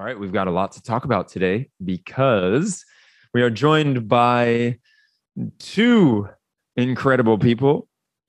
All right, we've got a lot to talk about today because we are joined by two incredible people.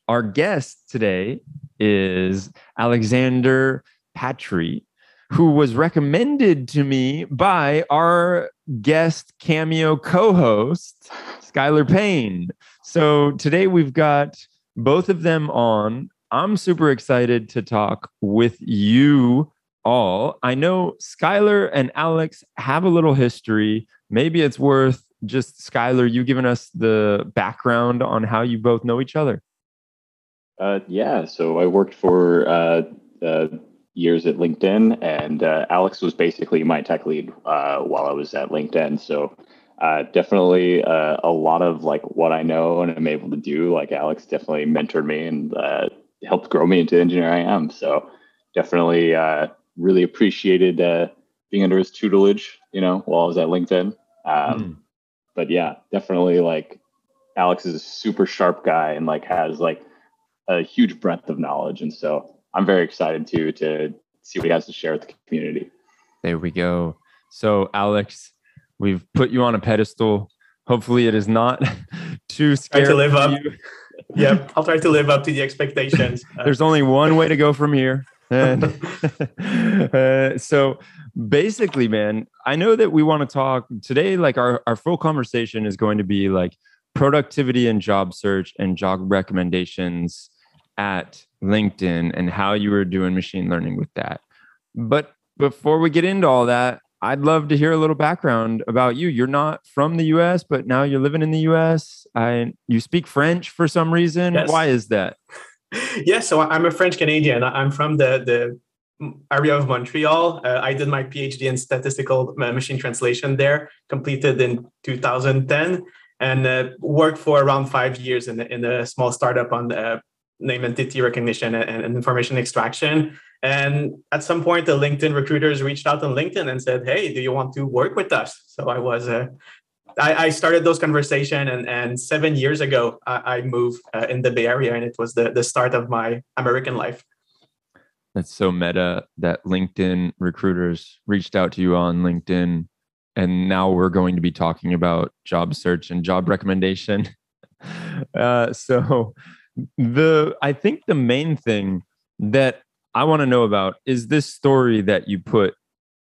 Our guest today is Alexander Patry, who was recommended to me by our guest cameo co host, Skylar Payne. So today we've got both of them on. I'm super excited to talk with you all. I know Skylar and Alex have a little history. Maybe it's worth just Skylar, you giving us the background on how you both know each other. Uh, yeah, so I worked for uh, uh, years at LinkedIn, and uh, Alex was basically my tech lead uh, while I was at LinkedIn. So uh, definitely a lot of like what I know and I'm able to do. Like Alex definitely mentored me and helped grow me into the engineer I am. So definitely really appreciated uh, being under his tutelage, you know, while I was at LinkedIn. Um, mm. But yeah, definitely like Alex is a super sharp guy and like has like a huge breadth of knowledge. And so I'm very excited to to see what he has to share with the community. There we go. So Alex, we've put you on a pedestal. Hopefully it is not too scary to live up. yep, I'll try to live up to the expectations. There's only one way to go from here and uh, so basically man i know that we want to talk today like our, our full conversation is going to be like productivity and job search and job recommendations at linkedin and how you were doing machine learning with that. But before we get into all that i'd love to hear a little background about you. You're not from the us but now you're living in the us I, you speak french for some reason. Yes. why is that yes, so I'm a French Canadian. I'm from the the area of Montreal. Uh, I did my PhD in statistical machine translation there, completed in 2010, and uh, worked for around five years in, in a small startup on the name entity recognition and, and, information extraction. And at some point, the LinkedIn recruiters reached out on LinkedIn and said, "Hey, do you want to work with us?" So I was uh, I, I, started those conversation and, and seven years ago I, I moved uh, in the Bay Area and it was the, the start of my American life. That's so meta that LinkedIn recruiters reached out to you on LinkedIn and now we're going to be talking about job search and job recommendation. Uh, so the I think the main thing that I want to know about is this story that you put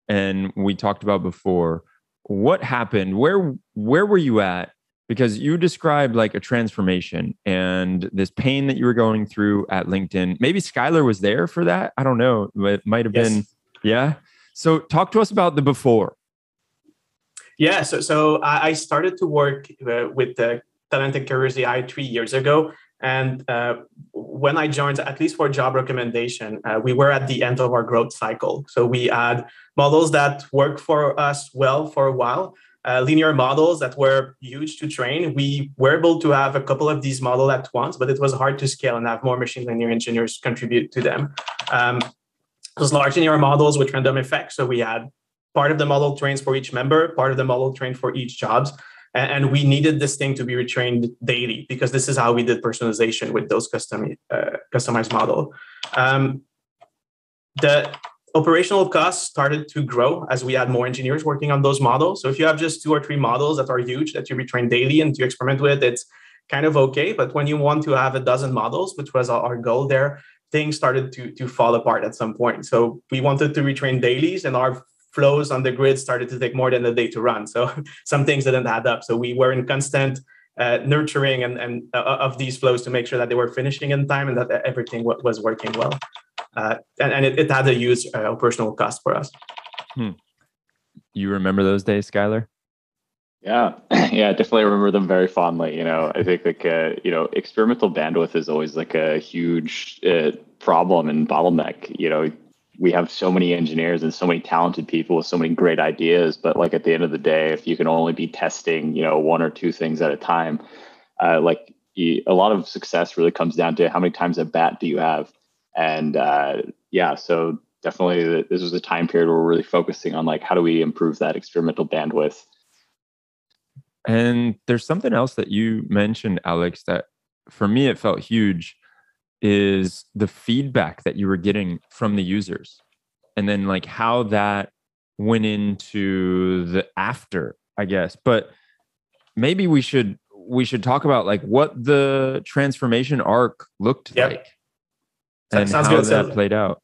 and we talked about before what happened? Where where were you at? Because you described like a transformation and this pain that you were going through at linkedin. Maybe skylar was there for that? I don't know. It might have yes. been yeah? So talk to us about the before. Yeah so so i started to work uh, with the talent and careers ai three years ago and uh, when I joined, at least for job recommendation, uh, we were at the end of our growth cycle. So we had models that worked for us well for a while, uh, linear models that were huge to train. We were able to have a couple of these models at once, but it was hard to scale and have more machine learning engineers contribute to them. Um, those large linear models with random effects. So we had part of the model trains for each member, part of the model trained for each jobs and we needed this thing to be retrained daily because this is how we did personalization with those custom uh, customized model. Um, the operational costs started to grow as we had more engineers working on those models. So if you have just two or three models that are huge that you retrain daily and you experiment with, it's kind of okay. But when you want to have a dozen models, which was our goal there, things started to to fall apart at some point. So we wanted to retrain dailies, and our flows on the grid started to take more than a day to run. So some things didn't add up. So we were in constant uh, nurturing and, and uh, of these flows to make sure that they were finishing in time and that everything w- was working well. Uh, and, and it, it, had a huge uh, operational cost for us. Hmm. You remember those days, Skylar? Yeah, yeah, definitely remember them very fondly. You know, I think like uh, you know, experimental bandwidth is always like a huge uh, problem and bottleneck. You know, we have so many engineers and so many talented people with so many great ideas but like at the end of the day if you can only be testing you know one or two things at a time uh, like you, a lot of success really comes down to how many times at bat do you have? And uh, yeah so definitely this was a time period where we're really focusing on like how do we improve that experimental bandwidth. And there's something else that you mentioned alex that for me it felt huge is the feedback that you were getting from the users and then like how that went into the after, I guess. But maybe we should we should talk about like what the transformation arc looked yep. like and Sounds how good. that so, played out.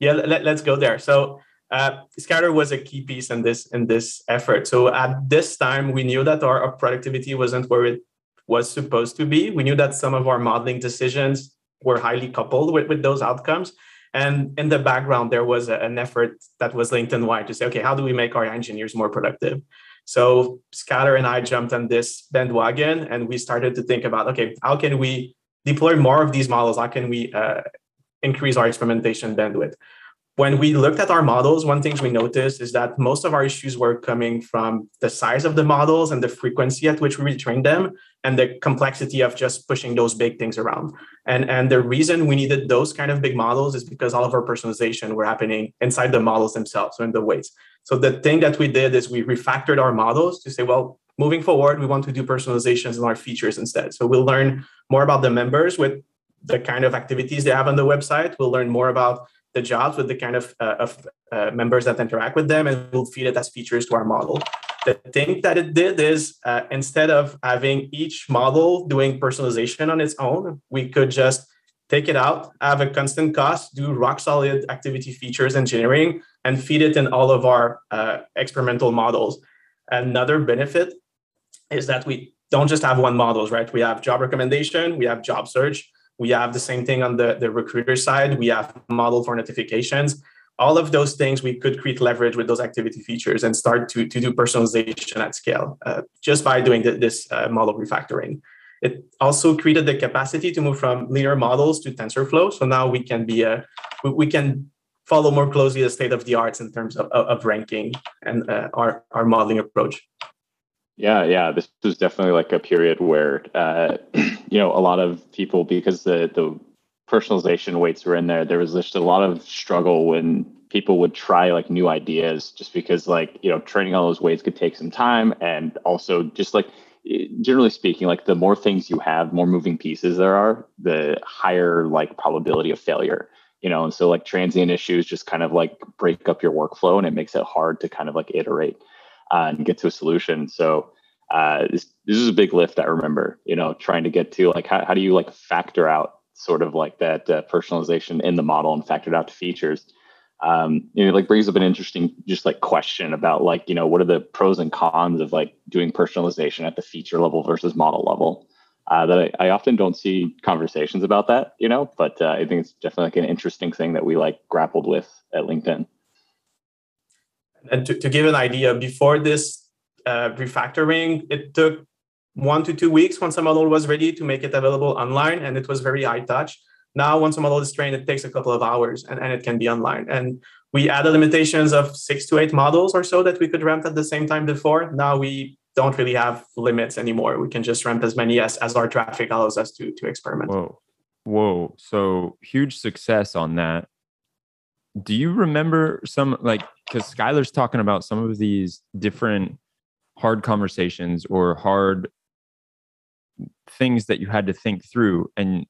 Yeah, let, us go there. So uh, Scatter was a key piece in this in this effort. So at this time, we knew that our, our productivity wasn't where it was supposed to be. We knew that some of our modeling decisions were highly coupled with, with those outcomes. And in the background, there was a, an effort that was linked LinkedIn wide to say, okay, how do we make our engineers more productive? So Scatter and I jumped on this bandwagon and we started to think about, okay, how can we deploy more of these models? How can we uh, increase our experimentation bandwidth? When we looked at our models, one thing we noticed is that most of our issues were coming from the size of the models and the frequency at which we retrained them and the complexity of just pushing those big things around. And, and the reason we needed those kind of big models is because all of our personalization were happening inside the models themselves, in the weights. So the thing that we did is we refactored our models to say, well, moving forward, we want to do personalizations in our features instead. So we'll learn more about the members with the kind of activities they have on the website. We'll learn more about the jobs with the kind of, uh, of uh, members that interact with them and we'll feed it as features to our model. The thing that it did is uh, instead of having each model doing personalization on its own, we could just take it out, have a constant cost, do rock solid activity features engineering, and feed it in all of our uh, experimental models. Another benefit is that we don't just have one models, right? We have job recommendation, we have job search, we have the same thing on the, the recruiter side. We have model for notifications. All of those things we could create leverage with those activity features and start to, to do personalization at scale uh, just by doing the, this uh, model refactoring. It also created the capacity to move from linear models to TensorFlow. So now we can be a, we can follow more closely the state of the arts in terms of, of ranking and uh, our, our modeling approach. Yeah, yeah. This was definitely like a period where, uh, you know, a lot of people, because the the personalization weights were in there, there was just a lot of struggle when people would try like new ideas, just because like you know, training all those weights could take some time, and also just like generally speaking, like the more things you have, more moving pieces there are, the higher like probability of failure. You know, and so like transient issues just kind of like break up your workflow, and it makes it hard to kind of like iterate uh, and get to a solution. So uh, this, this is a big lift. I remember, you know, trying to get to like how, how do you like factor out sort of like that uh, personalization in the model and factor it out to features. Um, you know, like brings up an interesting just like question about like you know what are the pros and cons of like doing personalization at the feature level versus model level. Uh, that I, I, often don't see conversations about that, you know, but uh, I think it's definitely like an interesting thing that we like grappled with at LinkedIn. And to, to give an idea, before this uh, refactoring, it took one to two weeks once a model was ready to make it available online, and it was very high touch. Now, once a model is trained, it takes a couple of hours and, and it can be online. And we added limitations of six to eight models or so that we could ramp at the same time before. Now we don't really have limits anymore. We can just ramp as many as, as our traffic allows us to, to experiment. Whoa. Whoa. So huge success on that do you remember some like because Skylar's talking about some of these different hard conversations or hard things that you had to think through and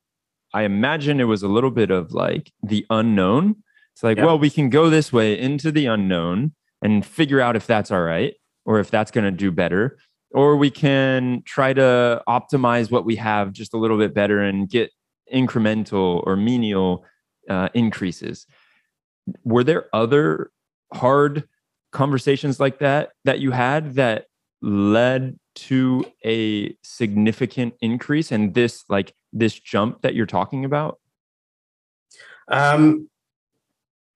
I imagine it was a little bit of like the unknown. It's like, well, we can go this way into the unknown and figure out if that's all right or if that's going to do better. Or we can try to optimize what we have just a little bit better and get incremental or menial uh, increases were there other hard conversations like that that you had that led to a significant increase and this like this jump that you're talking about um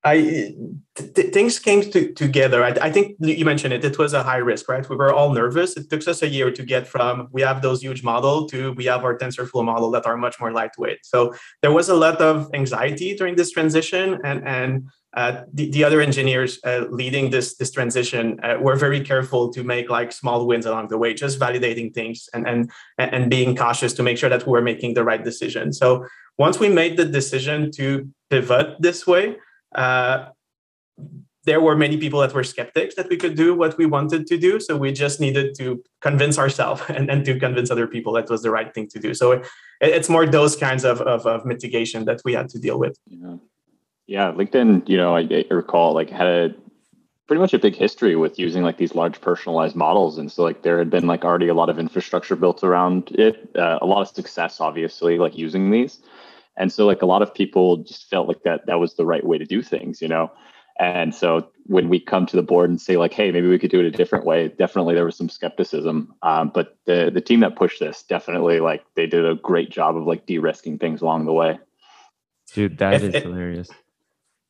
I th- things came to, together. I, I, think you mentioned it. It was a high risk, right? We were all nervous. It took us a year to get from we have those huge model to we have our TensorFlow model that are much more lightweight. So there was a lot of anxiety during this transition, and and uh, the, the other engineers uh, leading this this transition uh, were very careful to make like small wins along the way, just validating things and and and being cautious to make sure that we were making the right decision. So once we made the decision to pivot this way, uh, there were many people that were skeptics that we could do what we wanted to do. So we just needed to convince ourselves and, and to convince other people that was the right thing to do. So it, it's more those kinds of, of, of mitigation that we had to deal with. Yeah. Yeah, LinkedIn, you know, I, I recall like had a pretty much a big history with using like these large personalized models. And so like there had been like already a lot of infrastructure built around it uh, a lot of success obviously like using these. And so like a lot of people just felt like that that was the right way to do things you know? And so when we come to the board and say like hey maybe we could do it a different way definitely there was some skepticism. Um, but the the team that pushed this definitely like they did a great job of like de-risking things along the way. Dude that is hilarious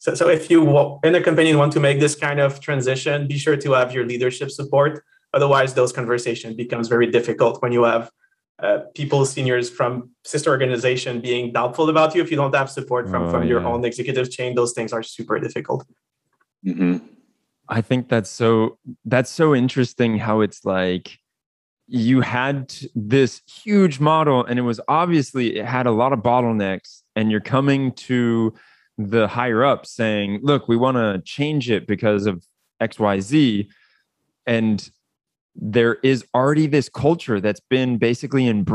so, so if you in a company want to make this kind of transition, be sure to have your leadership support. Otherwise, those conversations becomes very difficult when you have uh, people, seniors from sister organization being doubtful about you. If you don't have support from, oh, from yeah. your own executive chain, those things are super difficult. Mm-hmm. I think that's so that's so interesting how it's like you had this huge model and it was obviously it had a lot of bottlenecks and you're coming to the higher up saying, look, we want to change it because of XYZ. And there is already this culture that's been basically in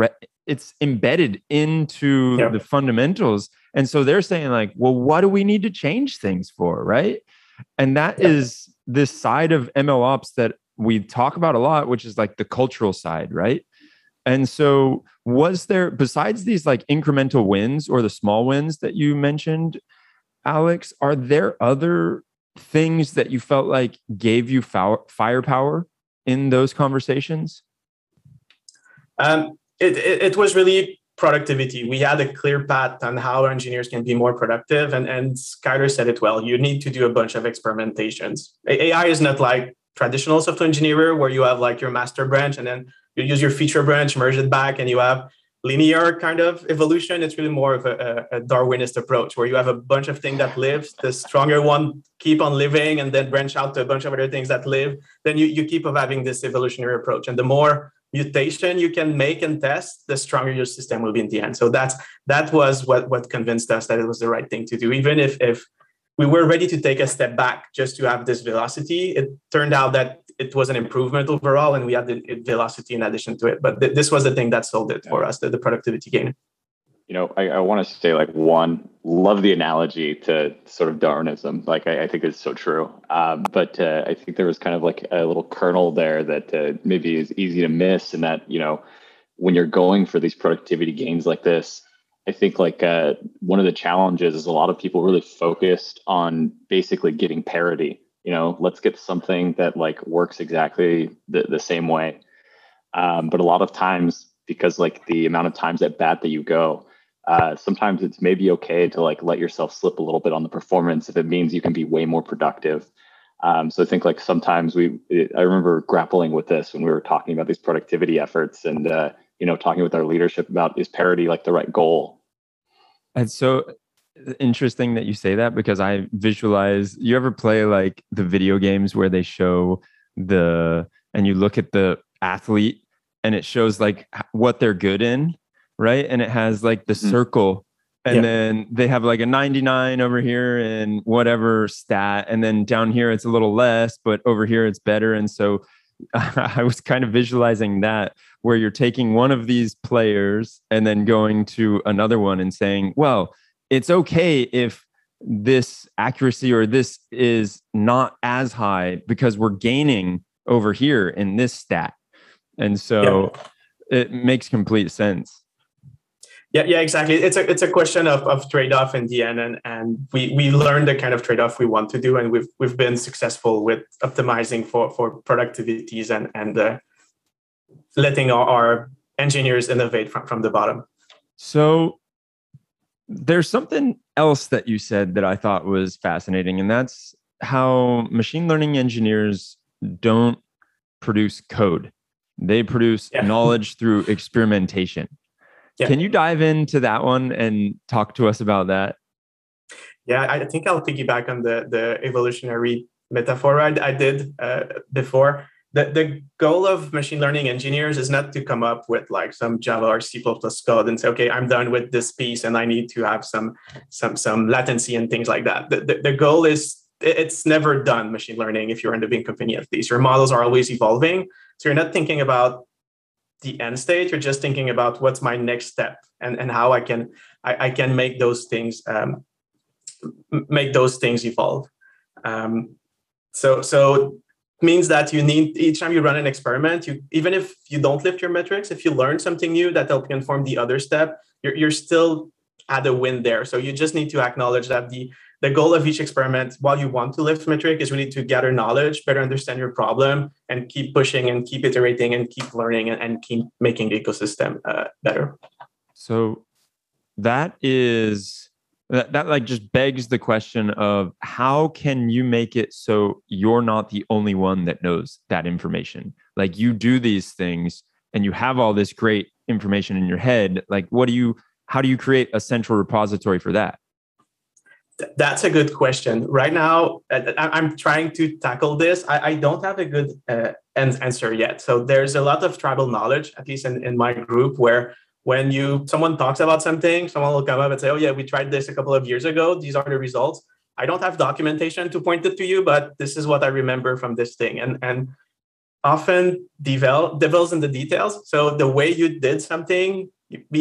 it's embedded into the fundamentals. And so they're saying, like, well, what do we need to change things for? Right. And that is this side of ML ops that we talk about a lot, which is like the cultural side, right? And so, was there, besides these like incremental wins or the small wins that you mentioned, Alex, are there other things that you felt like gave you firepower in those conversations? Um, it, it, it, was really productivity. We had a clear path on how our engineers can be more productive. And, and Skylar said it well you need to do a bunch of experimentations. AI is not like traditional software engineer where you have like your master branch and then you use your feature branch, merge it back, and you have linear kind of evolution. It's really more of a, a, Darwinist approach where you have a bunch of things that live. The stronger one keep on living and then branch out to a bunch of other things that live. Then you, you keep having this evolutionary approach. And the more mutation you can make and test, the stronger your system will be in the end. So that's that was what what convinced us that it was the right thing to do. Even if if we were ready to take a step back just to have this velocity, it turned out that it was an improvement overall, and we had the velocity in addition to it. But th- this was the thing that sold it for us, the, the productivity gain. You know, I, I want to say like one, love the analogy to sort of Darwinism. Like I, I think it's so true. Um, but uh, I think there was kind of like a little kernel there that uh, maybe is easy to miss, and that you know, when you're going for these productivity gains like this, I think like uh, one of the challenges is a lot of people really focused on basically getting parity you know let's get something that like works exactly the, the same way. Um, but a lot of times because like the amount of times at bat that you go uh, sometimes it's maybe okay to like let yourself slip a little bit on the performance if it means you can be way more productive. Um, so i think like sometimes we it, i remember grappling with this when we were talking about these productivity efforts and uh, you know talking with our leadership about is parity like the right goal? And so interesting that you say that because I visualize you ever play like the video games where they show the and you look at the athlete and it shows like what they're good in, right? And it has like the mm-hmm. circle and yeah. then they have like a 99 over here and whatever stat and then down here it's a little less but over here it's better and so I was kind of visualizing that where you're taking one of these players and then going to another one and saying, well, it's okay if this accuracy or this is not as high because we're gaining over here in this stat. And so yeah. it makes complete sense. Yeah, yeah, exactly. It's a it's a question of, of trade-off in the end. And and we we learned the kind of trade-off we want to do and we've we've been successful with optimizing for for productivities and and uh, letting our, our engineers innovate from, from the bottom. So there's something else that you said that I thought was fascinating, and that's how machine learning engineers don't produce code. They produce yeah. knowledge through experimentation. Yeah. Can you dive into that one and talk to us about that? Yeah, I think I'll piggyback on the the evolutionary metaphor I, I did uh, before the, the goal of machine learning engineers is not to come up with like some Java or C++ code and say, okay, I'm done with this piece and I need to have some some some latency and things like that. The, the, the goal is it's never done machine learning if you're in the big company at least. Your models are always evolving. So you're not thinking about the end state, you're just thinking about what's my next step and, and how I can I, I can make those things um, make those things evolve. Um, so so means that you need each time you run an experiment you even if you don't lift your metrics if you learn something new that help you inform the other step you're, you're still at a win there. So you just need to acknowledge that the the goal of each experiment while you want to lift metric is really to gather knowledge better understand your problem and keep pushing and keep iterating and keep learning and, and keep making the ecosystem uh, better. So that is that, that like just begs the question of how can you make it so you're not the only one that knows that information? Like you do these things and you have all this great information in your head. Like what do you how do you create a central repository for that? That's a good question. Right now i'm trying to tackle this. I, don't have a good uh, answer yet. So there's a lot of tribal knowledge at least in, in my group where when you someone talks about something, someone will come up and say, "Oh yeah, we tried this a couple of years ago. These are the results." I don't have documentation to point it to you, but this is what I remember from this thing. And and often devel devils in the details. So the way you did something,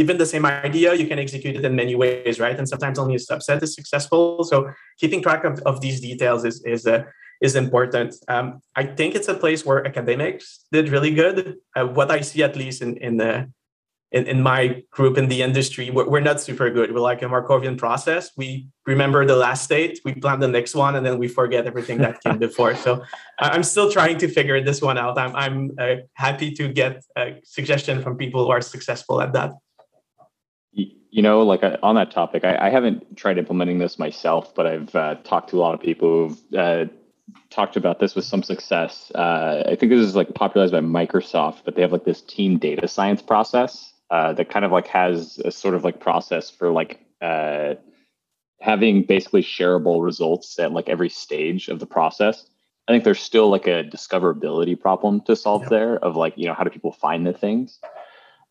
even the same idea, you can execute it in many ways, right? And sometimes only a subset is successful. So keeping track of, of these details is is a uh, is important. Um, I think it's a place where academics did really good. Uh, what I see, at least in in the in, in my group in the industry, we're, we're not super good. We're like a Markovian process. We remember the last state, we plan the next one, and then we forget everything that came before. So I'm still trying to figure this one out. I'm, I'm uh, happy to get a suggestion from people who are successful at that. You know, like uh, on that topic, I, I haven't tried implementing this myself, but I've uh, talked to a lot of people who've uh, talked about this with some success. Uh, I think this is like popularized by Microsoft, but they have like this team data science process uh, that kind of like has a sort of like process for like uh, having basically shareable results at like every stage of the process. I think there's still like a discoverability problem to solve yep. there of like, you know, how do people find the things?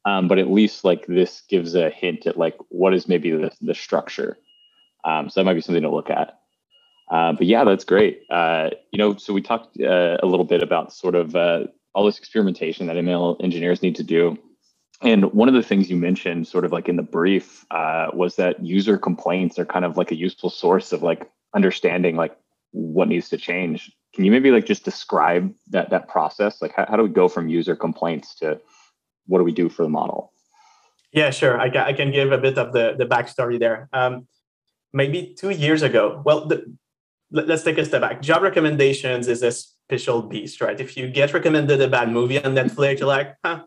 Um, but at least like this gives a hint at like what is maybe the, the structure. Um, so that might be something to look at. Uh, but yeah, that's great. Uh, you know, so we talked uh, a little bit about sort of uh, all this experimentation that ML engineers need to do. And one of the things you mentioned, sort of like in the brief, uh, was that user complaints are kind of like a useful source of like understanding like what needs to change. Can you maybe like just describe that that process? Like how, how do we go from user complaints to what do we do for the model? Yeah, sure. I can, I can give a bit of the, the backstory there. Um, maybe two years ago, well, the, let's take a step back. Job recommendations is a special beast, right? If you get recommended a bad movie on Netflix, you're like, huh,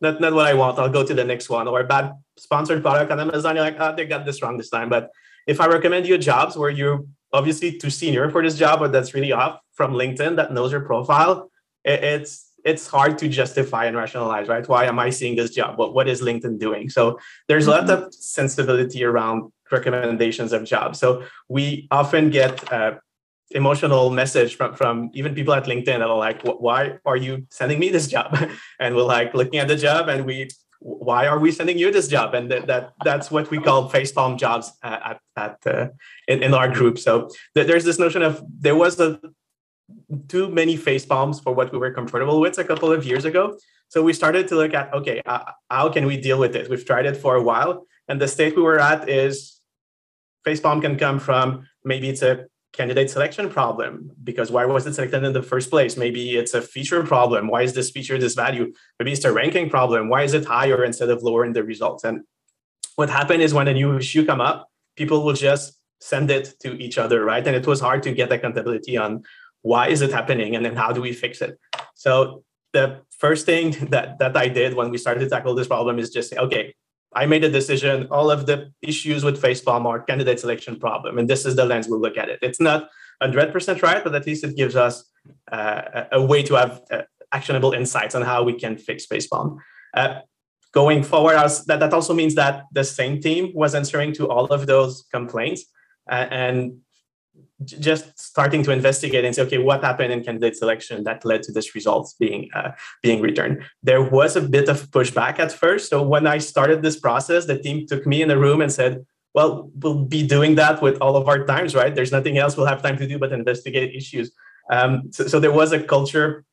not, not what I want. I'll go to the next one. Or bad sponsored product on Amazon, you're like, oh, they got this wrong this time. But if I recommend you jobs where you're obviously too senior for this job, or that's really off from LinkedIn that knows your profile, it, it's it's hard to justify and rationalize, right? Why am I seeing this job? What what is LinkedIn doing? So there's mm-hmm. a lot of sensibility around recommendations of jobs. So we often get uh, emotional message from, from even people at LinkedIn that are like, why are you sending me this job? And we're like looking at the job and we, why are we sending you this job? And that, that that's what we call facepalm jobs at, at uh, in, in our group. So th- there's this notion of there was a too many face palms for what we were comfortable with a couple of years ago. So we started to look at, okay, uh, how can we deal with it? We've tried it for a while. And the state we were at is facepalm can come from maybe it's a candidate selection problem? Because why was it selected in the first place? Maybe it's a feature problem. Why is this feature this value? Maybe it's a ranking problem. Why is it higher instead of lower in the results? And what happened is when a new issue come up people will just send it to each other right? And it was hard to get accountability on why is it happening and then how do we fix it? So the first thing that that i did when we started to tackle this problem is just say okay I made a decision. All of the issues with facepalm are candidate selection problem, and this is the lens we'll look at it. It's not 100% right, but at least it gives us uh, a way to have uh, actionable insights on how we can fix facepalm. Uh, going forward, was, that, that also means that the same team was answering to all of those complaints, uh, and just starting to investigate and say, okay, what happened in candidate selection that led to this results being uh, being returned? There was a bit of pushback at first. So when I started this process, the team took me in a room and said, well, we'll be doing that with all of our times, right? There's nothing else we'll have time to do but investigate issues. Um, so, so there was a culture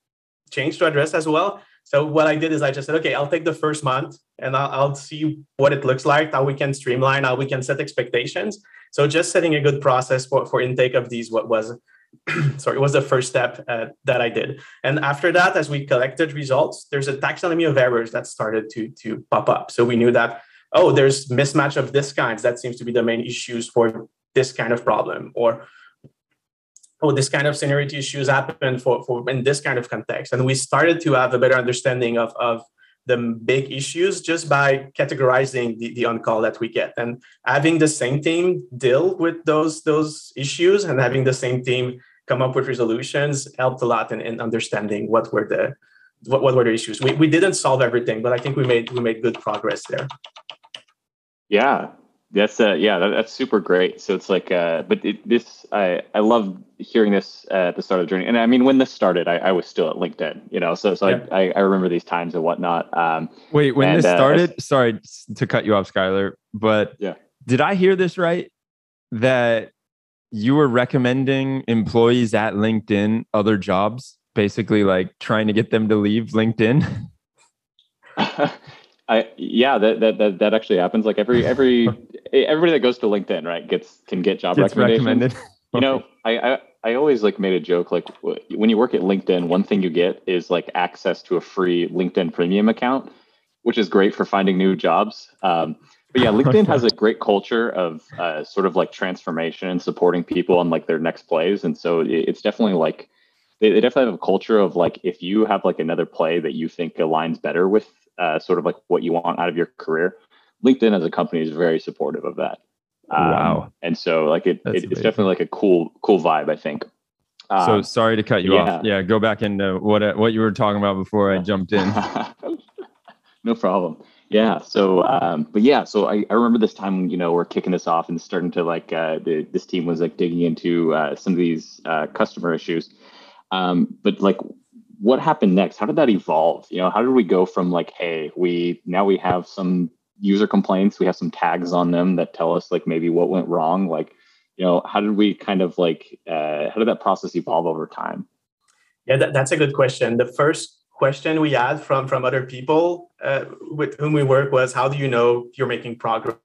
change to address as well. So what I did is I just said, okay, I'll take the first month and I'll, I'll, see what it looks like, how we can streamline, how we can set expectations. So just setting a good process for, for intake of these what was sorry, it was the first step uh, that I did. And after that, as we collected results, there's a taxonomy of errors that started to, to pop up. So we knew that, oh, there's mismatch of this kinds. That seems to be the main issues for this kind of problem. Or, oh, this kind of seniority issues happen for, for in this kind of context. And we started to have a better understanding of, of the big issues just by categorizing the, the on-call that we get and having the same team deal with those those issues and having the same team come up with resolutions helped a lot in, in understanding what were the what, what were the issues. We, we didn't solve everything, but I think we made we made good progress there. Yeah, that's uh, yeah, that, that's super great. So it's like, uh, but it, this I I love hearing this uh, at the start of the journey. And I mean, when this started, I, I was still at LinkedIn, you know. So so yeah. I, I remember these times and whatnot. Um, Wait, when and, this uh, started, sorry to cut you off, Skylar, but yeah, did I hear this right? That you were recommending employees at LinkedIn other jobs, basically like trying to get them to leave LinkedIn. I yeah, that, that that that actually happens. Like every every everybody that goes to LinkedIn, right, gets can get job gets recommendations. You know, I, I I always like made a joke like when you work at LinkedIn, one thing you get is like access to a free LinkedIn Premium account, which is great for finding new jobs. Um, but yeah, LinkedIn has a great culture of uh, sort of like transformation and supporting people on like their next plays, and so it's definitely like they, they definitely have a culture of like if you have like another play that you think aligns better with uh, sort of like what you want out of your career, LinkedIn as a company is very supportive of that. Um, wow! And so like it, it it's definitely like a cool cool vibe. I think. Um, so sorry to cut you yeah. off. Yeah, go back into what what you were talking about before I jumped in. no problem. Yeah. So, um, but yeah, so I, I remember this time you know, we're kicking this off and starting to like, uh, the, this team was like digging into uh, some of these uh, customer issues. Um, but like, what happened next? How did that evolve? You know, how did we go from like, hey, we now we have some user complaints, we have some tags on them that tell us like maybe what went wrong? Like, you know, how did we kind of like, uh, how did that process evolve over time? Yeah, that, that's a good question. The first question we had from from other people uh, with whom we work was how do you know you're making progress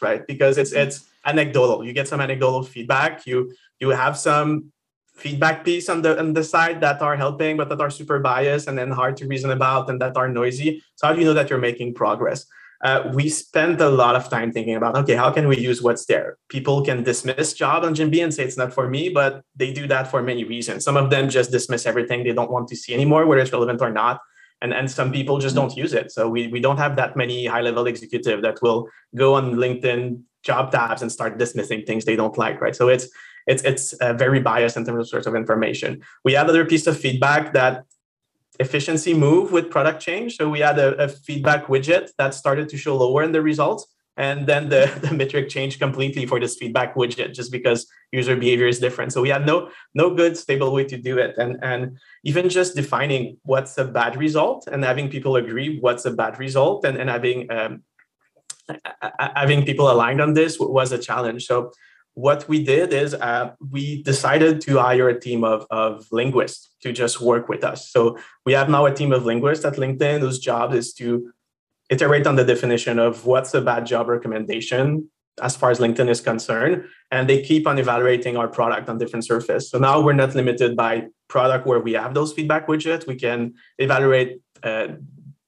right because it's it's anecdotal you get some anecdotal feedback you you have some feedback piece on the on the side that are helping but that are super biased and then hard to reason about and that are noisy. So how do you know that you're making progress? Uh, we spent a lot of time thinking about okay how can we use what's there? People can dismiss job on JYMBII and say it's not for me but they do that for many reasons. Some of them just dismiss everything they don't want to see anymore whether it's relevant or not. And and some people just don't use it. So we, we don't have that many high level executive that will go on linkedin job tabs and start dismissing things they don't like right? So it's it's it's uh, very biased in terms of source of information we had other piece of feedback that efficiency move with product change. So we had a, a, feedback widget that started to show lower in the results. And then the, the metric changed completely for this feedback widget just because user behavior is different. So we had no no good stable way to do it. And, and even just defining what's a bad result and having people agree what's a bad result and, and having um, having people aligned on this was a challenge. So what we did is uh, we decided to hire a team of, of linguists to just work with us. So we have now a team of linguists at LinkedIn whose job is to iterate on the definition of what's a bad job recommendation as far as LinkedIn is concerned. And they keep on evaluating our product on different surface. So now we're not limited by product where we have those feedback widgets. We can evaluate uh,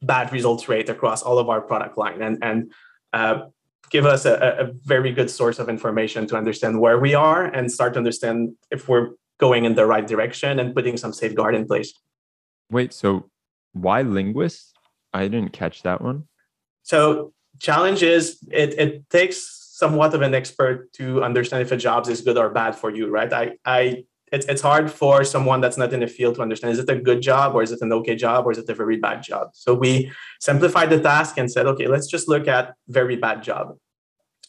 bad results rate across all of our product line. And, and uh, give us a, a, very good source of information to understand where we are and start to understand if we're going in the right direction and putting some safeguard in place. Wait, so why linguists? I didn't catch that one. So challenge is it, it takes somewhat of an expert to understand if a job is good or bad for you, right? I, I it's, it's hard for someone that's not in the field to understand is it a good job or is it an okay job or is it a very bad job? So we simplified the task and said okay let's just look at very bad job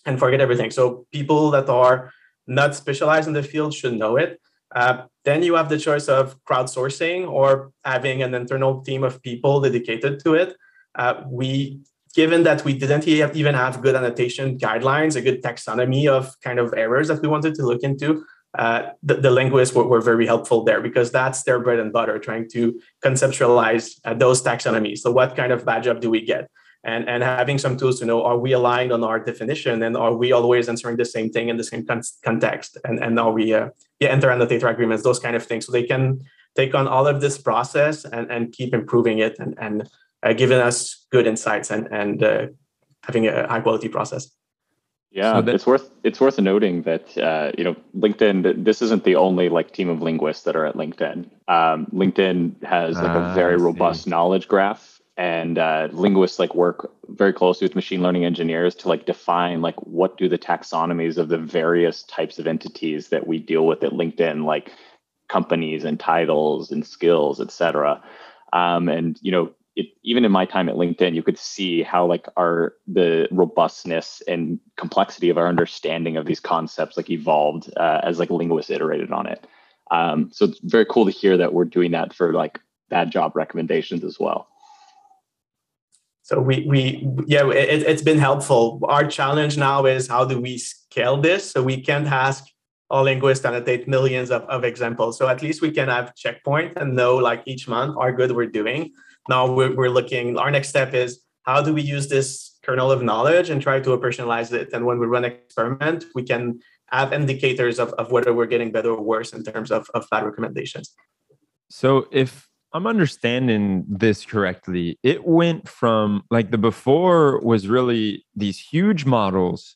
and forget everything. So people that are not specialized in the field should know it. Uh, then you have the choice of crowdsourcing or having an internal team of people dedicated to it. Uh, we given that we didn't even have good annotation guidelines a good taxonomy of kind of errors that we wanted to look into uh, the, the, linguists were, were, very helpful there because that's their bread and butter, trying to conceptualize uh, those taxonomies. So, what kind of bad job do we get? and and having some tools to know are we aligned on our definition and are we always answering the same thing in the same con- context and and are we uh, yeah inter annotator agreements those kind of things so they can take on all of this process and and keep improving it and and uh, giving us good insights and and uh, having a high quality process yeah, so that, it's worth it's worth noting that uh, you know LinkedIn. This isn't the only like team of linguists that are at LinkedIn. Um, LinkedIn has like a ah, very robust knowledge graph, and uh, linguists like work very closely with machine learning engineers to like define like what do the taxonomies of the various types of entities that we deal with at LinkedIn, like companies and titles and skills, et cetera. Um, and you know it, even in my time at LinkedIn, you could see how like our the robustness and complexity of our understanding of these concepts like evolved uh, as like linguists iterated on it. Um, so it's very cool to hear that we're doing that for like bad job recommendations as well. So we we yeah, it, it's been helpful. Our challenge now is how do we scale this so we can't ask all linguists annotate millions of, of examples. So at least we can have checkpoint and know like each month how good we're doing now we're, we're looking our next step is how do we use this kernel of knowledge and try to operationalize it? And when we run experiment we can have indicators of, of whether we're getting better or worse in terms of, of bad recommendations. So if i'm understanding this correctly it went from like the before was really these huge models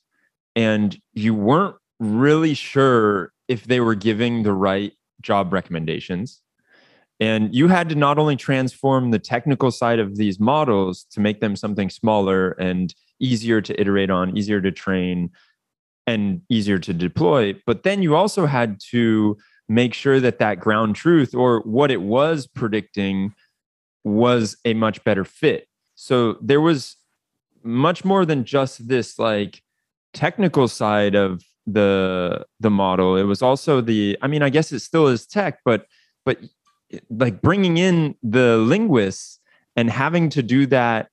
and you weren't really sure if they were giving the right job recommendations and you had to not only transform the technical side of these models to make them something smaller and easier to iterate on, easier to train, and easier to deploy, but then you also had to make sure that that ground truth or what it was predicting was a much better fit. So there was much more than just this like technical side of the the model. It was also the I mean I guess it still is tech, but but like bringing in the linguists and having to do that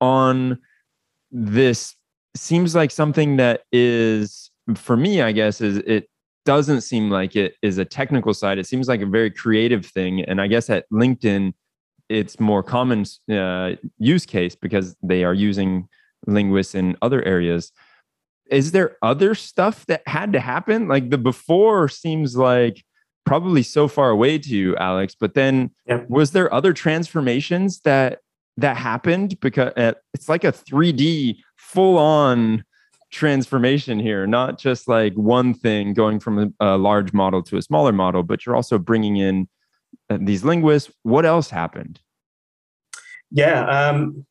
on this seems like something that is for me i guess is it doesn't seem like it is a technical side. It seems like a very creative thing. And i guess at linkedin it's more common uh, use case because they are using linguists in other areas. Is there other stuff that had to happen? Like the before seems like probably so far away to you, Alex. But then, was there other transformations that that happened? Because uh, it's like a 3D full on transformation here, not just like one thing going from a, a, large model to a smaller model, but you're also bringing in uh, these linguists. What else happened? Yeah. Um,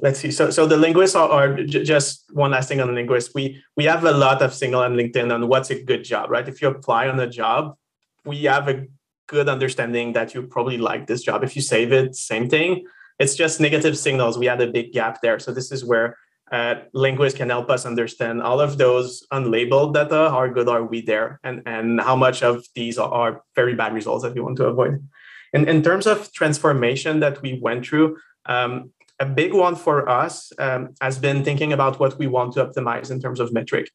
let's see. So, so the linguists are, are j- just one last thing on the linguists. We we have a lot of signal on LinkedIn on what's a good job, right? If you apply on a job, we have a good understanding that you probably like this job. If you save it, same thing. It's just negative signals. We had a big gap there. So this is where uh, linguists can help us understand all of those unlabeled data. How good are we there? And, and how much of these are very bad results that we want to avoid. In, in terms of transformation that we went through, um, a big one for us um, has been thinking about what we want to optimize in terms of metric.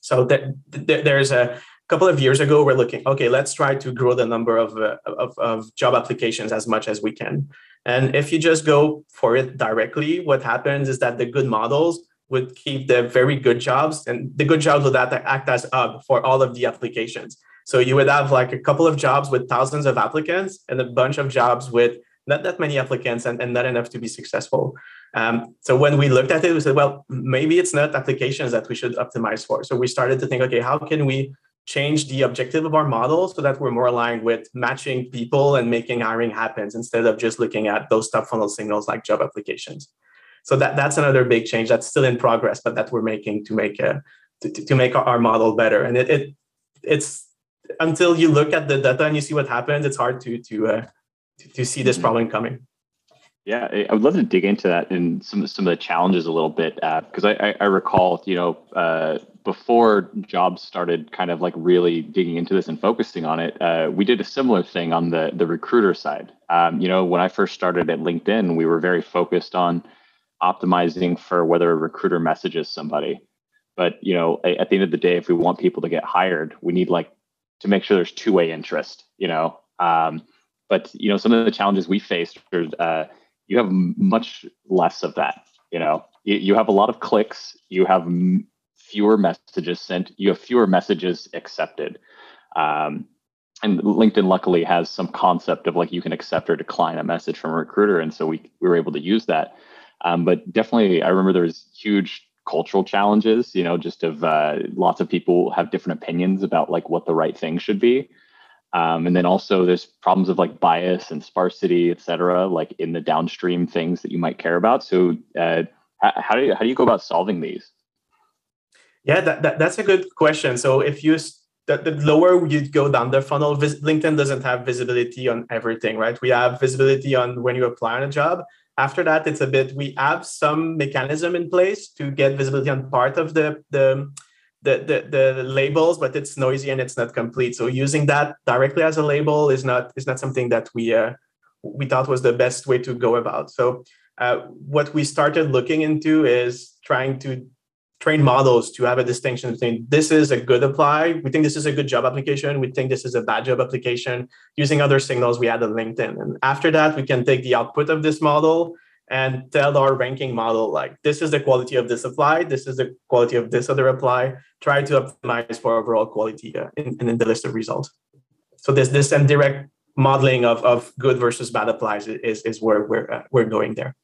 So that, that there's a couple of years ago we're looking okay let's try to grow the number of, uh, of, of, job applications as much as we can. And if you just go for it directly what happens is that the good models would keep the very good jobs and the good jobs would act as hub for all of the applications. So you would have like a couple of jobs with thousands of applicants and a bunch of jobs with not that many applicants and, and not enough to be successful. Um, so when we looked at it we said well maybe it's not applications that we should optimize for. So we started to think okay how can we change the objective of our model so that we're more aligned with matching people and making hiring happens instead of just looking at those top funnel signals like job applications. So that, that's another big change that's still in progress, but that we're making to make a, to, to make our model better. And it, it it's until you look at the data and you see what happens, it's hard to to uh, to, to see this mm-hmm. problem coming. Yeah, I would love to dig into that and some some of the challenges a little bit because uh, I, I, recall, you know, uh, before jobs started kind of like really digging into this and focusing on it, uh, we did a similar thing on the the recruiter side. Um, you know, when I first started at LinkedIn, we were very focused on optimizing for whether a recruiter messages somebody. But you know, at the end of the day, if we want people to get hired, we need like to make sure there's two way interest. You know, um, but you know, some of the challenges we faced are uh, you have much less of that. You know, you, you have a lot of clicks, you have m- fewer messages sent, you have fewer messages accepted. Um, and LinkedIn luckily has some concept of like you can accept or decline a message from a recruiter, and so we we were able to use that. Um, but definitely, I remember there was huge cultural challenges. You know, just of uh, lots of people have different opinions about like what the right thing should be. Um, and then also there's problems of like bias and sparsity, et cetera, like in the downstream things that you might care about. So uh, how, do you, how do you go about solving these? Yeah, that, that, that's a good question. So if you the, the lower you go down the funnel, vis- LinkedIn doesn't have visibility on everything, right? We have visibility on when you apply on a job. After that, it's a bit, we have some mechanism in place to get visibility on part of the, the, the, the, the labels, but it's noisy and it's not complete. So using that directly as a label is not, is not something that we, uh, we thought was the best way to go about. So uh, what we started looking into is trying to train models to have a distinction between this is a good apply, we think this is a good job application, we think this is a bad job application. Using other signals, we added LinkedIn. And after that, we can take the output of this model and tell our ranking model like this is the quality of this apply, this is the quality of this other apply. Try to optimize for overall quality uh, in, in the list of results. So this this and direct modeling of, of good versus bad applies is, is where we're uh, we're going there.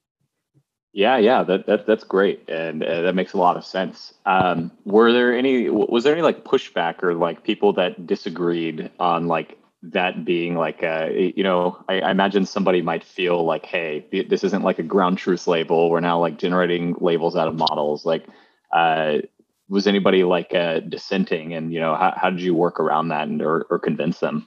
Yeah, yeah, that, that that's great, and uh, that makes a lot of sense. Um, were there any? Was there any like pushback or like people that disagreed on like that being like a, you know, I, I, imagine somebody might feel like, hey, this isn't like a ground truth label. We're now like generating labels out of models. Like, uh, was anybody like uh, dissenting, and you know, how, how did you work around that and or, or convince them?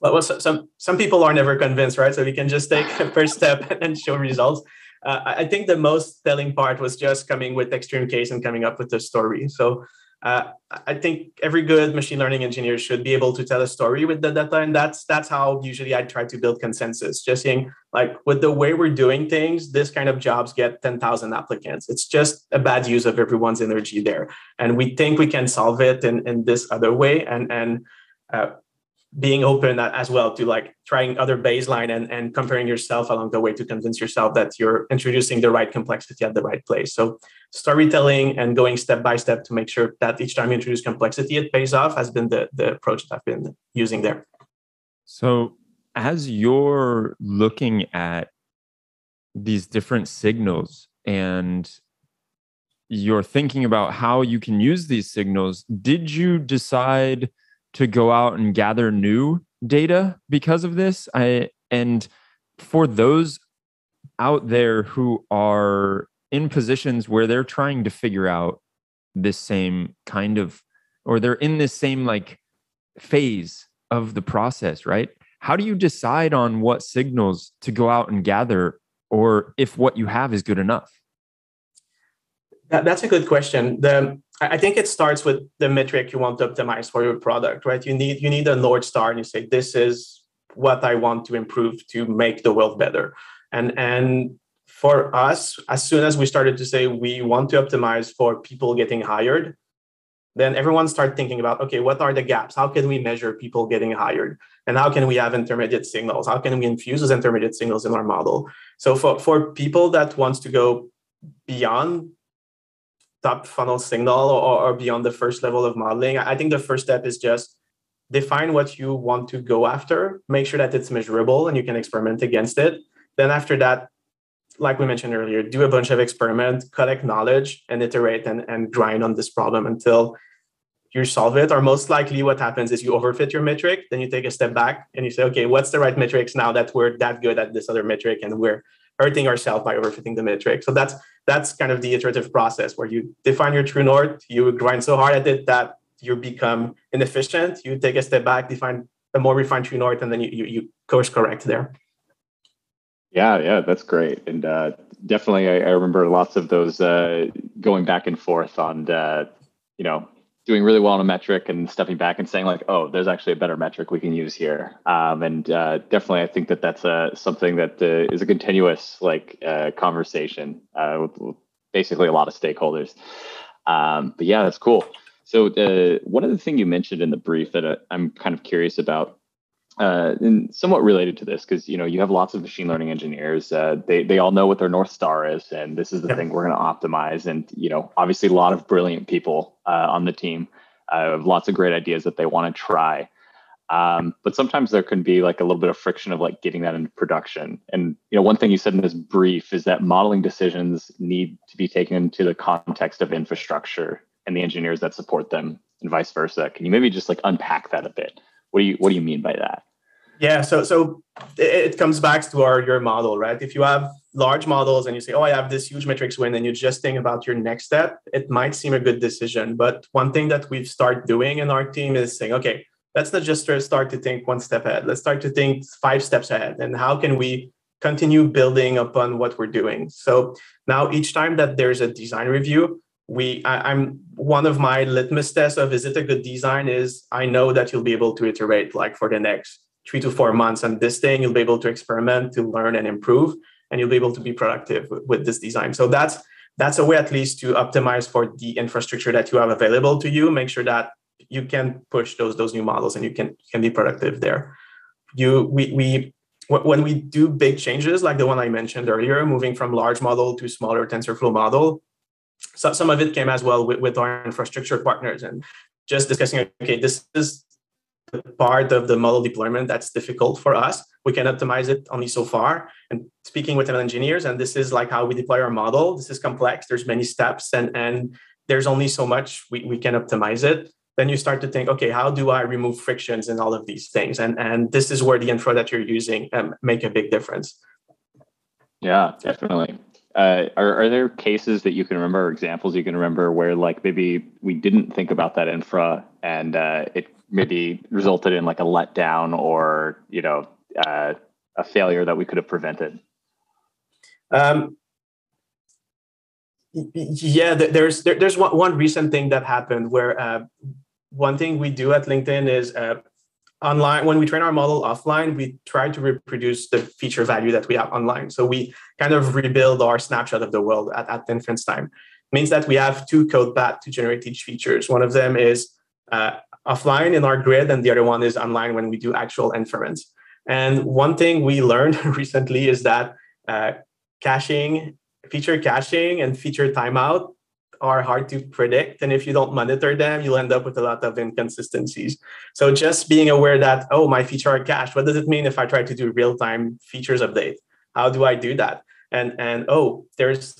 Well, some some people are never convinced, right? So we can just take a first step and show results uh, I think the most telling part was just coming with extreme case and coming up with the story. So uh, I think every good machine learning engineer should be able to tell a story with the data, and that's that's how usually I try to build consensus. Just saying, like with the way we're doing things, this kind of jobs get ten thousand applicants. It's just a bad use of everyone's energy there, and we think we can solve it in, in this other way. And and uh, being open as well to like trying other baseline and, and comparing yourself along the way to convince yourself that you're introducing the right complexity at the right place. So storytelling and going step by step to make sure that each time you introduce complexity, it pays off has been the, the approach that I've been using there. So as you're looking at these different signals and you're thinking about how you can use these signals, did you decide – to go out and gather new data because of this. I and for those out there who are in positions where they're trying to figure out this same kind of or they're in this same like phase of the process, right? How do you decide on what signals to go out and gather or if what you have is good enough? That, that's a good question. The I think it starts with the metric you want to optimize for your product, right? You need you need a north star, and you say this is what I want to improve to make the world better. And and for us, as soon as we started to say we want to optimize for people getting hired, then everyone started thinking about okay, what are the gaps? How can we measure people getting hired? And how can we have intermediate signals? How can we infuse those intermediate signals in our model? So for, for people that wants to go beyond top funnel signal or, or beyond the first level of modeling, I think the first step is just define what you want to go after, make sure that it's measurable and you can experiment against it. Then after that, like we mentioned earlier, do a bunch of experiments, collect knowledge, and iterate and, and grind on this problem until you solve it. Or most likely, what happens is you overfit your metric, then you take a step back and you say, okay, what's the right metrics now that we're that good at this other metric and we're hurting ourselves by overfitting the metric. So that's that's kind of the iterative process where you define your true north, you grind so hard at it that you become inefficient. You take a step back, define a more refined true north, and then you you, you course correct there. Yeah, yeah, that's great, and uh, definitely I, I, remember lots of those uh, going back and forth on uh, you know doing really well on a metric and stepping back and saying like, oh, there's actually a better metric we can use here. Um, and uh, definitely, I think that that's uh, something that uh, is a continuous like uh, conversation uh, with, with, basically a lot of stakeholders. Um, but yeah, that's cool. So one of the thing you mentioned in the brief that I'm kind of curious about uh, and somewhat related to this because you know you have lots of machine learning engineers. Uh, they they all know what their north star is, and this is the thing we're going to optimize. And you know, obviously, a lot of brilliant people uh, on the team uh, have lots of great ideas that they want to try. Um, but sometimes there can be like a little bit of friction of like getting that into production. And you know, one thing you said in this brief is that modeling decisions need to be taken into the context of infrastructure and the engineers that support them, and vice versa. Can you maybe just like unpack that a bit? What do you What do you mean by that? Yeah, so so it comes back to our your model, right? If you have large models and you say, "Oh, I have this huge metrics win," and you just think about your next step, it might seem a good decision. But one thing that we've started doing in our team is saying, "Okay, let's not just start to think one step ahead. Let's start to think five steps ahead, and how can we continue building upon what we're doing?" So now, each time that there's a design review, we I, am one of my litmus tests of is it a good design is I know that you'll be able to iterate like for the next three to four months on this thing. You'll be able to experiment, to learn and improve, and you'll be able to be productive with, with this design. So that's that's a way at least to optimize for the infrastructure that you have available to you. Make sure that you can push those those new models and you can can be productive there. You we we when we do big changes like the one I mentioned earlier, moving from large model to smaller TensorFlow model, so some of it came as well with, with our infrastructure partners and just discussing okay this is part of the model deployment that's difficult for us. We can optimize it only so far and speaking with ML engineers and this is like how we deploy our model. This is complex. There's many steps and and there's only so much we, we can optimize it. Then you start to think okay how do i remove frictions in all of these things? And and this is where the info that you're using um, make a big difference. Yeah definitely. Uh, are, are there cases that you can remember, examples you can remember where like maybe we didn't think about that infra and uh, it maybe resulted in like a letdown or you know uh, a failure that we could have prevented? Um, yeah, there's there, there's one, one recent thing that happened where uh, one thing we do at LinkedIn is uh, online when we train our model offline we try to reproduce the feature value that we have online. So we kind of rebuild our snapshot of the world at, at inference time. It means that we have two code paths to generate each features. One of them is uh, offline in our grid and the other one is online when we do actual inference and one thing we learned recently is that uh, caching feature caching and feature timeout are hard to predict. And if you don't monitor them, you'll end up with a lot of inconsistencies. So just being aware that, oh, my feature are cached. What does it mean if I try to do real-time features update? How do I do that? And and oh, there's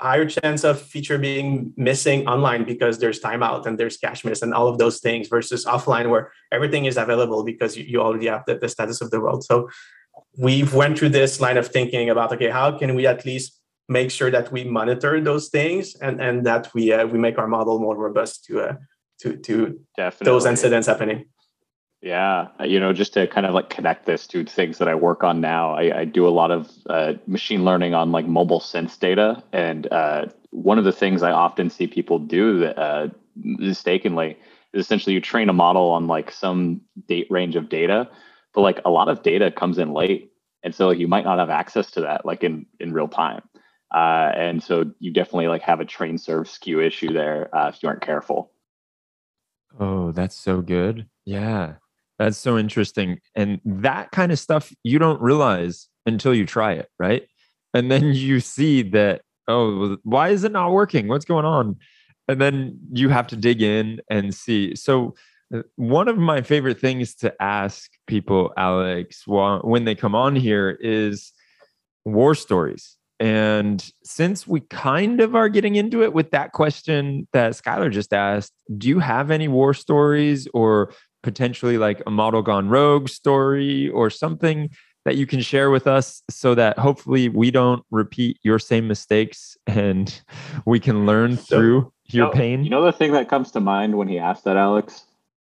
higher chance of feature being missing online because there's timeout and there's cache miss and all of those things versus offline where everything is available because you, you already have the, the status of the world. So we've went through this line of thinking about okay, how can we at least make sure that we monitor those things and and that we uh, we make our model more robust to uh, to to Definitely. those incidents happening. Yeah, uh, you know, just to kind of like connect this to things that I work on now, I, I do a lot of uh, machine learning on like mobile sense data, and uh, one of the things I often see people do uh, mistakenly is essentially you train a model on like some date range of data, but like a lot of data comes in late, and so like, you might not have access to that like in in real time. Uh, and so you definitely like have a train serve skew issue there uh, if you aren't careful. Oh, that's so good. Yeah, that's so interesting. And that kind of stuff you don't realize until you try it, right? And then you see that, oh, why is it not working? What's going on? And then you have to dig in and see. So, uh, one of my favorite things to ask people, Alex, when they come on here is war stories and since we kind of are getting into it with that question that Skylar just asked, do you have any war stories or potentially like a model gone rogue story or something that you can share with us so that hopefully we don't repeat your same mistakes and we can learn so, through your you know, pain? You know the thing that comes to mind when he asked that, Alex?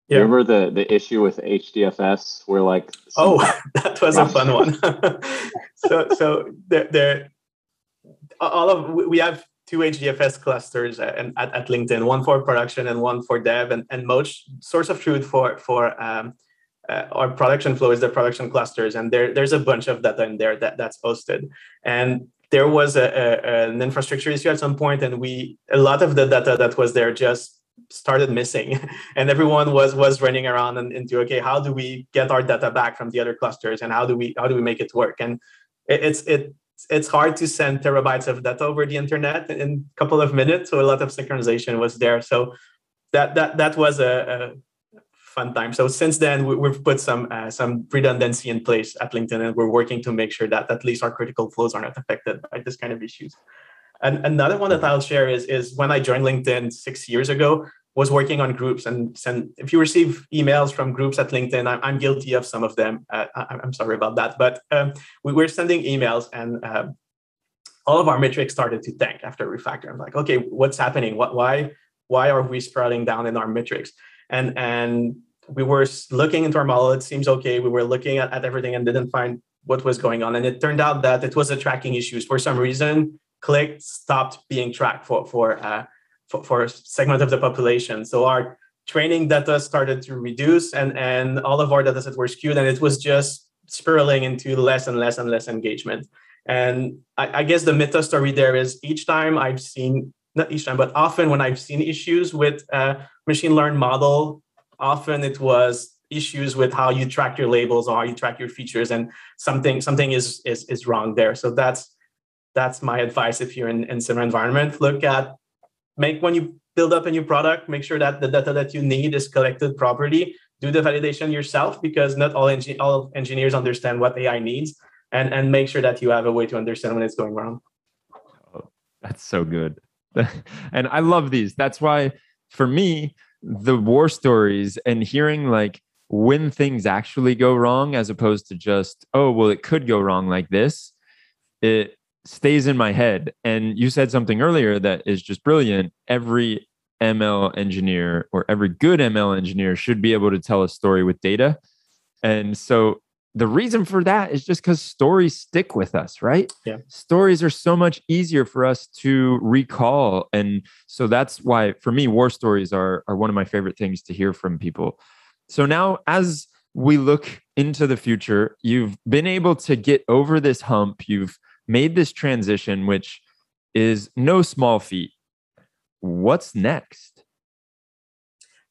Yeah. Remember the the issue with HDFS where like oh that was a fun one. so so there, there all of we have two HDFS clusters at, at, at, LinkedIn, one for production and one for dev. And, and most source of truth for for um, uh, our production flow is the production clusters, and there there's a bunch of data in there that that's hosted. And there was a, a, an infrastructure issue at some point, and we a lot of the data that was there just started missing and everyone was was running around and into okay how do we get our data back from the other clusters and how do we how do we make it work and it, it's it it's hard to send terabytes of data over the internet in a couple of minutes so a lot of synchronization was there. So that that that was a, a fun time. So since then we, have put some uh, some redundancy in place at linkedin and we're working to make sure that at least our critical flows are not affected by this kind of issues. And another one that I'll share is, is when I joined LinkedIn six years ago, was working on groups and send, if you receive emails from groups at LinkedIn, I'm, I'm guilty of some of them. Uh, I, am sorry about that. But um, we were sending emails and uh, all of our metrics started to tank after refactor. I'm like, okay, what's happening? What, why, why are we spiraling down in our metrics? And, and we were looking into our model. It seems okay. We were looking at, at everything and didn't find what was going on. And it turned out that it was a tracking issues. For some reason, click stopped being tracked for for, uh, for for a segment of the population. So our training data started to reduce, and and all of our data sets were skewed, and it was just spiraling into less and less and less engagement. And I, I guess the meta story there is each time I've seen not each time, but often when I've seen issues with a machine learned model, often it was issues with how you track your labels or how you track your features, and something something is is is wrong there. So that's that's my advice if you're in, in similar environment look at make when you build up a new product make sure that the data that you need is collected properly. Do the validation yourself because not all, all engineers understand what ai needs and and make sure that you have a way to understand when it's going wrong. Oh, that's so good. And i love these. That's why for me the war stories and hearing like when things actually go wrong as opposed to just oh well it could go wrong like this it stays in my head. And you said something earlier that is just brilliant. Every ML engineer or every good ML engineer should be able to tell a story with data. And so the reason for that is just because stories stick with us, right? Yeah. Stories are so much easier for us to recall. And so that's why, for me, war stories are, are one of my favorite things to hear from people. So now, as we look into the future, you've been able to get over this hump. You've made this transition, which is no small feat. What's next?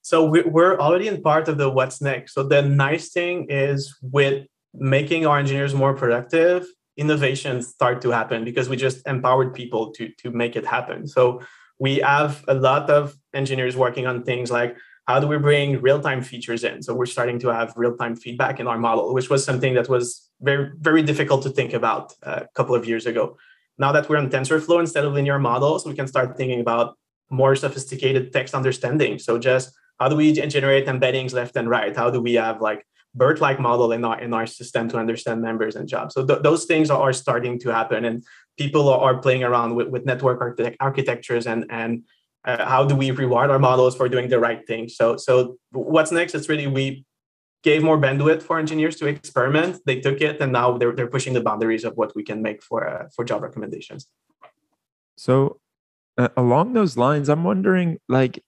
So we're already in part of the what's next. So the nice thing is with making our engineers more productive, innovations start to happen because we just empowered people to, to make it happen. So we have a lot of engineers working on things like how do we bring real-time features in? So we're starting to have real-time feedback in our model which was something that was very very difficult to think about uh, a couple of years ago. Now that we're on tensorflow instead of linear models we can start thinking about more sophisticated text understanding. So just how do we generate embeddings left and right? How do we have like BERT like model in our in our system to understand members and jobs? So th- those things are starting to happen and people are playing around with, with network architect- architectures and and uh, how do we reward our models for doing the right thing? So so what's next is really we gave more bandwidth for engineers to experiment. They took it and now they're, they're pushing the boundaries of what we can make for uh, for job recommendations. So uh, along those lines i'm wondering like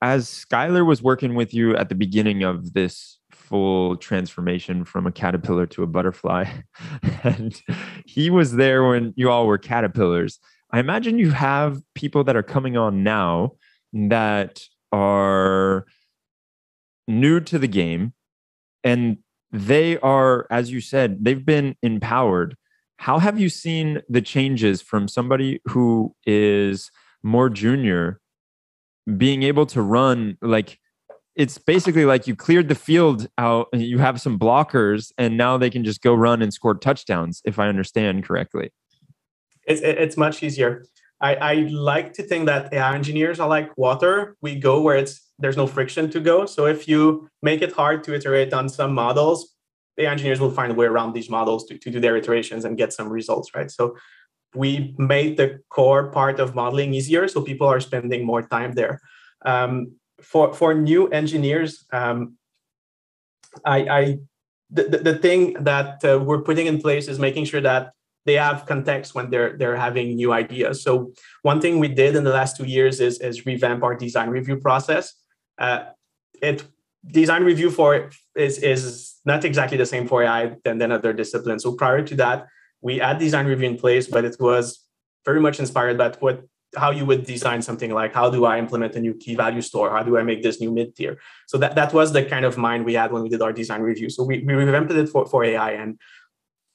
as skylar was working with you at the beginning of this full transformation from a caterpillar to a butterfly and he was there when you all were caterpillars I imagine you have people that are coming on now that are new to the game and they are, as you said, they've been empowered. How have you seen the changes from somebody who is more junior being able to run like it's basically like you cleared the field out you have some blockers and now they can just go run and score touchdowns if i understand correctly it's it's much easier. I, I like to think that AI engineers are like water. We go where it's there's no friction to go. So if you make it hard to iterate on some models, the engineers will find a way around these models to, to do their iterations and get some results, right? So we made the core part of modeling easier, so people are spending more time there. Um, for for new engineers, um, I, I the, the thing that uh, we're putting in place is making sure that they have context when they're they're having new ideas. So one thing we did in the last two years is is revamp our design review process. Uh, it design review for is is not exactly the same for AI than than other disciplines. So prior to that, we had design review in place, but it was very much inspired by what how you would design something like how do I implement a new key value store? How do I make this new mid tier? So that, that was the kind of mind we had when we did our design review. So we, we revamped it for, for AI and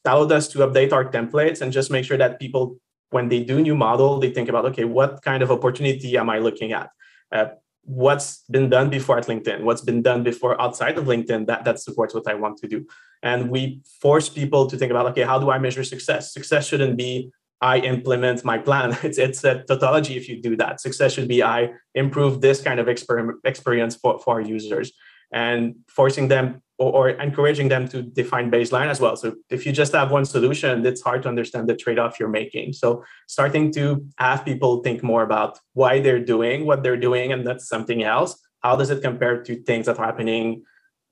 allowed us to update our templates and just make sure that people, when they do new model, they think about, okay, what kind of opportunity am I looking at? Uh, what's been done before at LinkedIn? What's been done before outside of LinkedIn that, that supports what I want to do? And we force people to think about, okay, how do I measure success? Success shouldn't be I implement my plan. It's it's a tautology if you do that. Success should be I improve this kind of exper- experience for, for our users and forcing them or, or, encouraging them to define baseline as well. So if you just have one solution, it's hard to understand the trade-off you're making. So starting to have people think more about why they're doing what they're doing and that's something else. How does it compare to things that are happening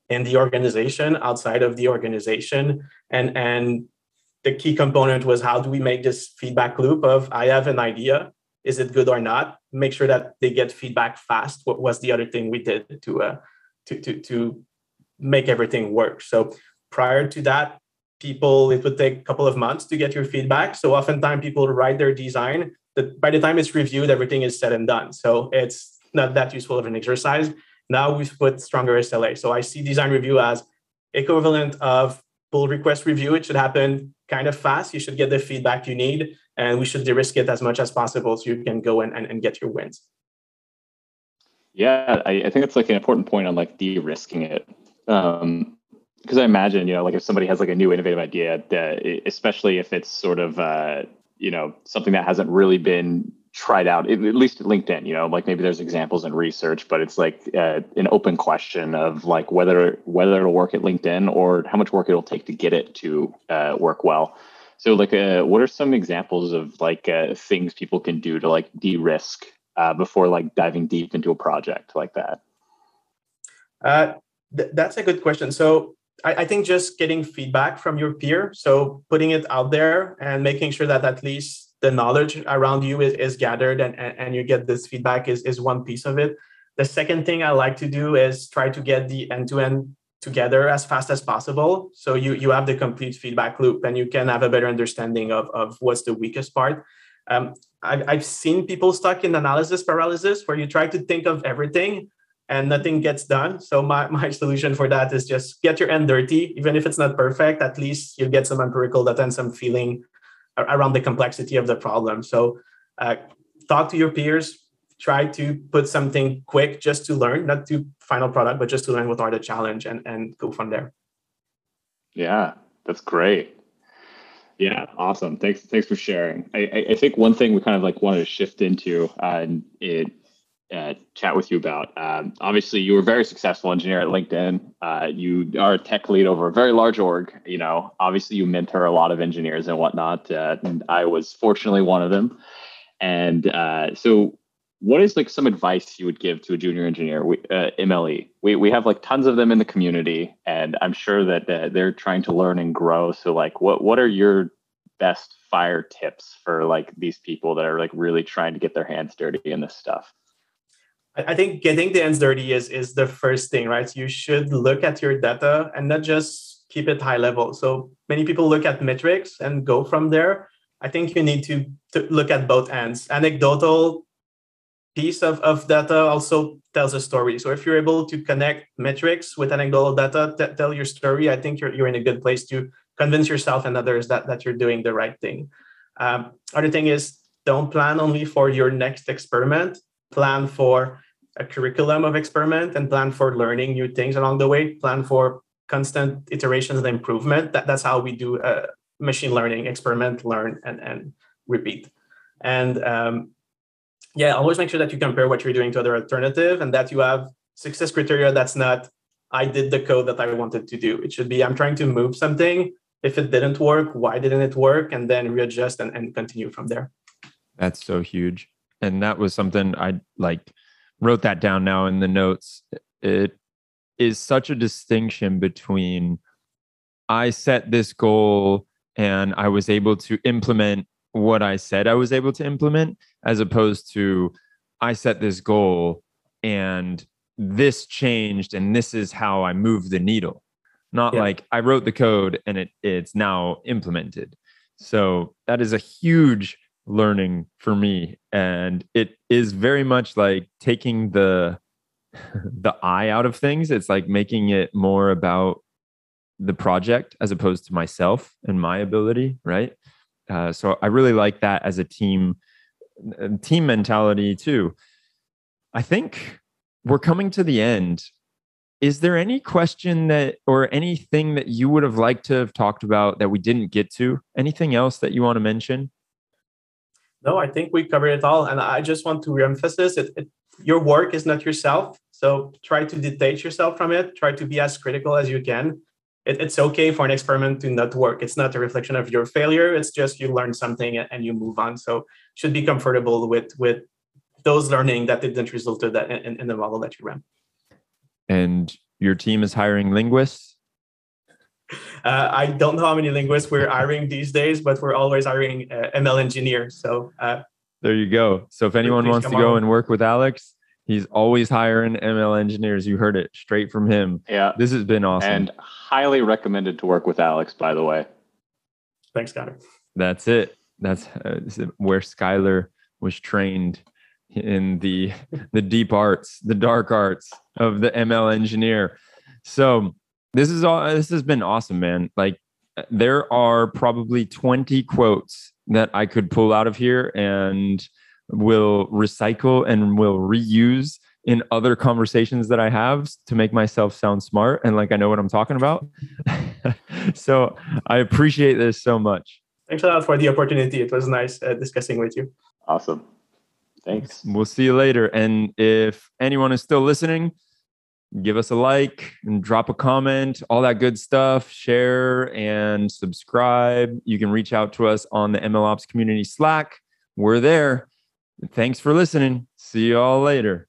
in the organization, outside of the organization? And and the key component was how do we make this feedback loop of I have an idea, is it good or not? Make sure that they get feedback fast. What was the other thing we did to uh, to to to make everything work? So prior to that, people it would take a couple of months to get your feedback. So oftentimes people write their design. That by the time it's reviewed, everything is said and done. So it's not that useful of an exercise. Now we've put stronger SLA. So I see design review as equivalent of pull request review. It should happen kind of fast. You should get the feedback you need, and we should de-risk it as much as possible so you can go and, and, get your wins. Yeah, I, I think it's like an important point on like de-risking it. Um, because I imagine, you know, like if somebody has like a new innovative idea, that especially if it's sort of, uh, you know, something that hasn't really been tried out, at least at LinkedIn, you know, like maybe there's examples in research, but it's like uh, an open question of like whether whether it'll work at LinkedIn or how much work it'll take to get it to uh, work well. So, like, uh, what are some examples of like uh, things people can do to like de-risk uh, before like diving deep into a project like that? Uh, th- that's a good question. So, I, I think just getting feedback from your peer, so putting it out there and making sure that at least the knowledge around you is, is gathered and, and, and you get this feedback is, is one piece of it. The second thing I like to do is try to get the end-to-end together as fast as possible. So you, you have the complete feedback loop and you can have a better understanding of, of what's the weakest part. Um, I, I've seen people stuck in analysis paralysis where you try to think of everything and nothing gets done. So my, my solution for that is just get your end dirty. Even if it's not perfect, at least you get some empirical data and some feeling around the complexity of the problem. So uh, talk to your peers, try to put something quick just to learn, not to final product, but just to learn what are the challenge and, and go from there. Yeah, that's great. Yeah, awesome. Thanks, thanks for sharing. I, I think one thing we kind of like wanted to shift into, uh, and it uh, chat with you about. Um, obviously, you were a very successful engineer at LinkedIn. Uh, you are a tech lead over a very large org. You know, obviously, you mentor a lot of engineers and whatnot. Uh, and I was fortunately one of them. And uh, so, what is like some advice you would give to a junior engineer? We, uh, MLE, we we have like tons of them in the community, and I'm sure that uh, they're trying to learn and grow. So, like, what what are your best fire tips for like these people that are like really trying to get their hands dirty in this stuff? I think getting the ends dirty is is the first thing, right? You should look at your data and not just keep it high level. So many people look at metrics and go from there. I think you need to, to look at both ends. Anecdotal piece of, of data also tells a story. So if you're able to connect metrics with anecdotal data, t- tell your story, I think you're, you're in a good place to convince yourself and others that, that you're doing the right thing. Um, other thing is don't plan only for your next experiment, plan for a curriculum of experiment and plan for learning new things along the way plan for constant iterations and improvement. That, that's how we do uh, machine learning experiment learn and, and repeat. And um, yeah always make sure that you compare what you're doing to other alternative and that you have success criteria that's not i did the code that i wanted to do. It should be i'm trying to move something. If it didn't work why didn't it work? And then readjust and, and continue from there. That's so huge. And that was something i like wrote that down now in the notes. It is such a distinction between I set this goal and I was able to implement what I said I was able to implement, as opposed to I set this goal and this changed and this is how I move the needle. Not yeah. like I wrote the code and it it's now implemented. So that is a huge learning for me. And it is very much like taking the the eye out of things. It's like making it more about the project as opposed to myself and my ability right? Uh, so i really like that as a team uh, team mentality too. I think we're coming to the end. Is there any question that or anything that you would have liked to have talked about that we didn't get to? Anything else that you want to mention no i think we covered it all and i just want to reemphasize it, it your work is not yourself so try to detach yourself from it try to be as critical as you can. It, it's okay for an experiment to not work. It's not a reflection of your failure it's just you learn something and you move on so should be comfortable with with those learning that didn't result in, in, in the model that you ran. And your team is hiring linguists uh, I don't know how many linguists we're hiring these days, but we're always hiring uh, ML engineers. So uh, there you go. So if anyone wants to go on. and work with Alex, he's always hiring ML engineers. You heard it straight from him. Yeah, this has been awesome and highly recommended to work with Alex. By the way, thanks, Connor. That's it. That's uh, where Skylar was trained in the the deep arts, the dark arts of the ML engineer. So this is all this has been awesome, man. Like there are probably 20 quotes that I could pull out of here and will recycle and will reuse in other conversations that I have to make myself sound smart and like I know what I'm talking about. so I appreciate this so much. Thanks a lot for the opportunity. It was nice uh, discussing with you. Awesome. Thanks. We'll see you later. And if anyone is still listening, give us a like and drop a comment, all that good stuff. Share and subscribe. You can reach out to us on the MLOps community Slack. We're there. Thanks for listening. See you all later.